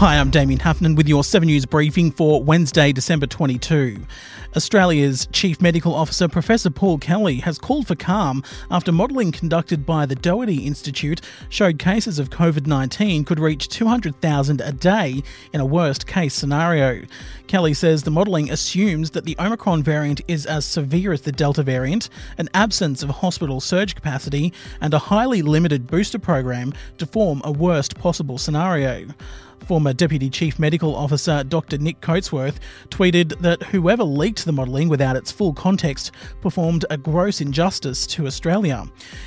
Hi, I'm Damien Heffernan with your 7 News briefing for Wednesday, December 22. Australia's Chief Medical Officer Professor Paul Kelly has called for calm after modelling conducted by the Doherty Institute showed cases of COVID 19 could reach 200,000 a day in a worst case scenario. Kelly says the modelling assumes that the Omicron variant is as severe as the Delta variant, an absence of hospital surge capacity, and a highly limited booster program to form a worst possible scenario. Former Deputy Chief Medical Officer Dr. Nick Coatsworth tweeted that whoever leaked the modelling without its full context performed a gross injustice to Australia.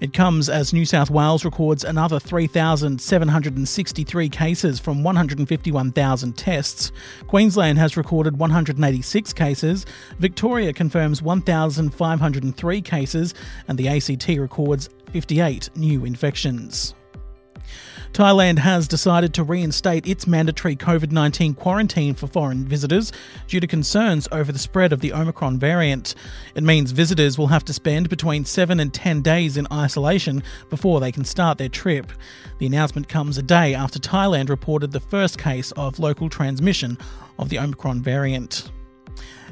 It comes as New South Wales records another 3,763 cases from 151,000 tests. Queensland has recorded 186 cases. Victoria confirms 1,503 cases, and the ACT records 58 new infections. Thailand has decided to reinstate its mandatory COVID 19 quarantine for foreign visitors due to concerns over the spread of the Omicron variant. It means visitors will have to spend between 7 and 10 days in isolation before they can start their trip. The announcement comes a day after Thailand reported the first case of local transmission of the Omicron variant.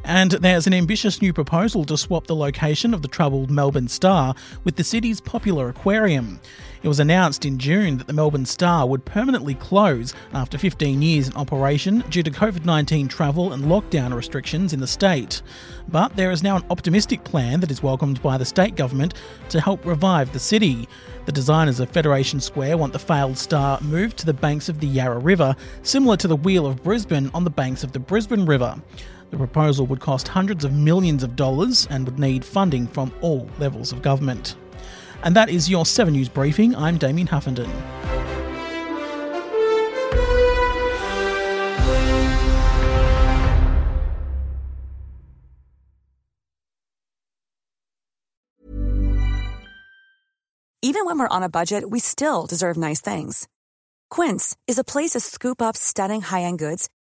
And there's an ambitious new proposal to swap the location of the troubled Melbourne Star with the city's popular aquarium. It was announced in June that the Melbourne Star would permanently close after 15 years in operation due to COVID 19 travel and lockdown restrictions in the state. But there is now an optimistic plan that is welcomed by the state government to help revive the city. The designers of Federation Square want the failed star moved to the banks of the Yarra River, similar to the Wheel of Brisbane on the banks of the Brisbane River. The proposal would cost hundreds of millions of dollars and would need funding from all levels of government. And that is your 7 News briefing. I'm Damien Huffenden. Even when we're on a budget, we still deserve nice things. Quince is a place to scoop up stunning high end goods